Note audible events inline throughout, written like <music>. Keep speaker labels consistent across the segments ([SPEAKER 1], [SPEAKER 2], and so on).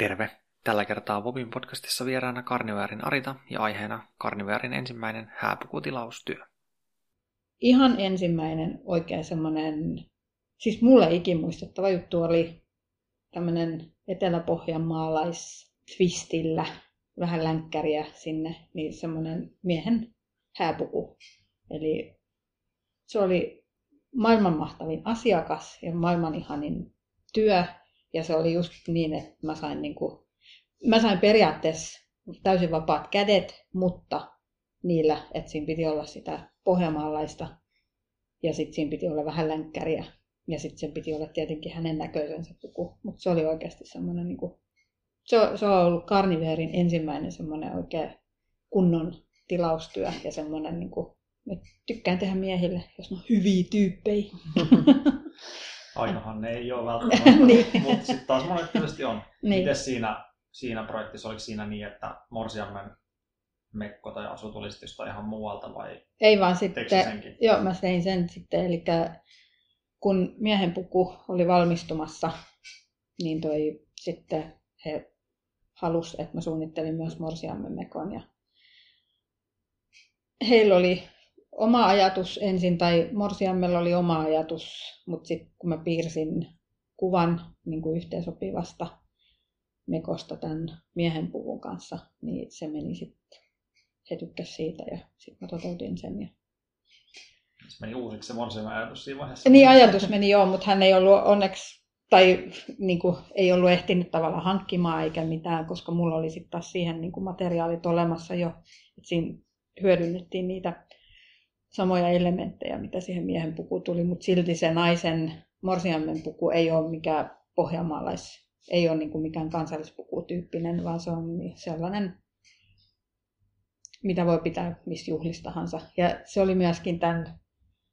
[SPEAKER 1] Terve! Tällä kertaa Vobin podcastissa vieraana Karniväärin Arita ja aiheena Karniväärin ensimmäinen hääpukutilaustyö.
[SPEAKER 2] Ihan ensimmäinen oikein semmoinen, siis mulle ikimuistettava juttu oli tämmöinen etelä-pohjanmaalais twistillä, vähän länkkäriä sinne, niin semmoinen miehen hääpuku. Eli se oli maailman mahtavin asiakas ja maailman ihanin työ. Ja se oli just niin, että mä sain, niin kuin, mä sain periaatteessa täysin vapaat kädet, mutta niillä, että siinä piti olla sitä pohjamaalaista ja sitten siinä piti olla vähän länkkäriä ja sitten sen piti olla tietenkin hänen näköisensä puku. Mutta se oli oikeasti semmoinen, niin kuin, se, se on ollut Carniverin ensimmäinen semmoinen oikein kunnon tilaustyö ja semmoinen, niin kuin, tykkään tehdä miehille, jos ne on hyviä tyyppejä. <laughs>
[SPEAKER 3] Ainahan ne ei ole <laughs> välttämättä, niin. mutta sitten taas monet tietysti on. Niin. Miten siinä, siinä projektissa, oliko siinä niin, että Morsiammen mekko tai asu tuli sitten jostain ihan muualta vai
[SPEAKER 2] Ei vaan sitten, senkin? joo mä tein sen sitten, eli kun miehen puku oli valmistumassa, niin toi sitten he halus, että mä suunnittelin myös Morsiammen mekon ja heillä oli oma ajatus ensin, tai Morsiammella oli oma ajatus, mutta sitten kun mä piirsin kuvan niin kuin yhteensopivasta mekosta tämän miehen puvun kanssa, niin se meni sitten, he tykkäsivät siitä ja sitten mä toteutin sen. Ja...
[SPEAKER 3] Se meni uusiksi se Morsiammen ajatus siinä vaiheessa.
[SPEAKER 2] Niin ajatus meni joo, mutta hän ei ollut onneksi tai niin kuin, ei ollut ehtinyt tavallaan hankkimaan eikä mitään, koska mulla oli sitten taas siihen niin kuin materiaalit olemassa jo. Et siinä hyödynnettiin niitä samoja elementtejä, mitä siihen miehen puku tuli, mutta silti se naisen morsiammen puku ei ole mikään pohjanmaalais, ei ole niin kuin mikään kansallispukutyyppinen, vaan se on sellainen, mitä voi pitää missä juhlistahansa. Ja se oli myöskin tämän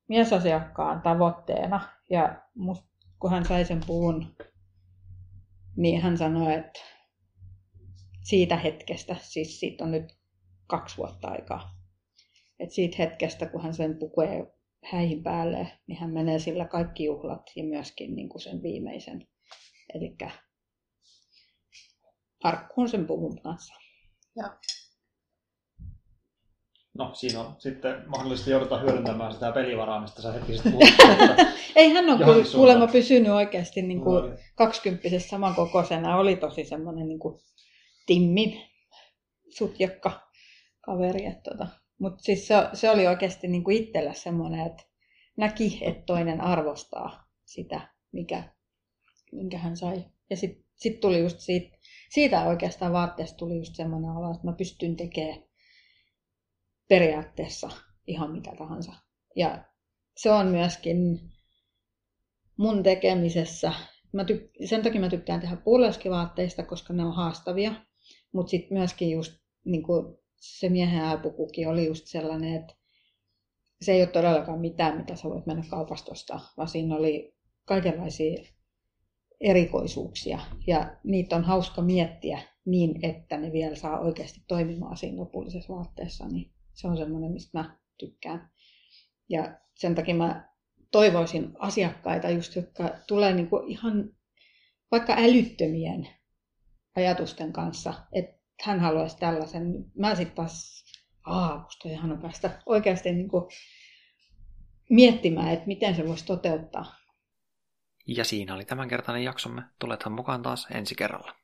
[SPEAKER 2] miesasiakkaan tavoitteena. Ja must, kun hän sai sen puvun, niin hän sanoi, että siitä hetkestä, siis siitä on nyt kaksi vuotta aikaa, et siitä hetkestä, kun hän sen pukee häihin päälle, niin hän menee sillä kaikki juhlat ja myöskin niin kuin sen viimeisen. Eli arkkuun sen puvun kanssa. Ja.
[SPEAKER 3] No, siinä on sitten mahdollisesti joudutaan hyödyntämään sitä pelivaraa, mistä sä hetki sitten <laughs>
[SPEAKER 2] Ei hän on kyllä kuulemma pysynyt oikeasti niin kuin no, kaksikymppisessä samankokoisena. Oli tosi semmoinen niin kuin timmi, sutjakka kaveri. Että tota, mutta siis se, se oli oikeasti niin kuin itsellä semmoinen, että näki, että toinen arvostaa sitä, mikä, minkä hän sai. Ja sitten sit tuli just siitä, siitä oikeastaan vaatteesta tuli just semmoinen olo, että mä pystyn tekemään periaatteessa ihan mitä tahansa. Ja se on myöskin mun tekemisessä, mä tyk- sen takia mä tykkään tehdä puuleskivaatteista, koska ne on haastavia, mutta sitten myöskin just niin kuin se miehen ääpukukin oli just sellainen, että se ei ole todellakaan mitään, mitä sä voit mennä kaupasta ostaa, vaan siinä oli kaikenlaisia erikoisuuksia ja niitä on hauska miettiä niin, että ne vielä saa oikeasti toimimaan siinä lopullisessa vaatteessa, niin se on semmoinen, mistä mä tykkään. Ja sen takia mä toivoisin asiakkaita, just, jotka tulee niinku ihan vaikka älyttömien ajatusten kanssa, että hän haluaisi tällaisen. Mä sitten taas, aah, musta on ihana päästä oikeasti niin kuin miettimään, että miten se voisi toteuttaa.
[SPEAKER 1] Ja siinä oli tämänkertainen jaksomme. Tulethan mukaan taas ensi kerralla.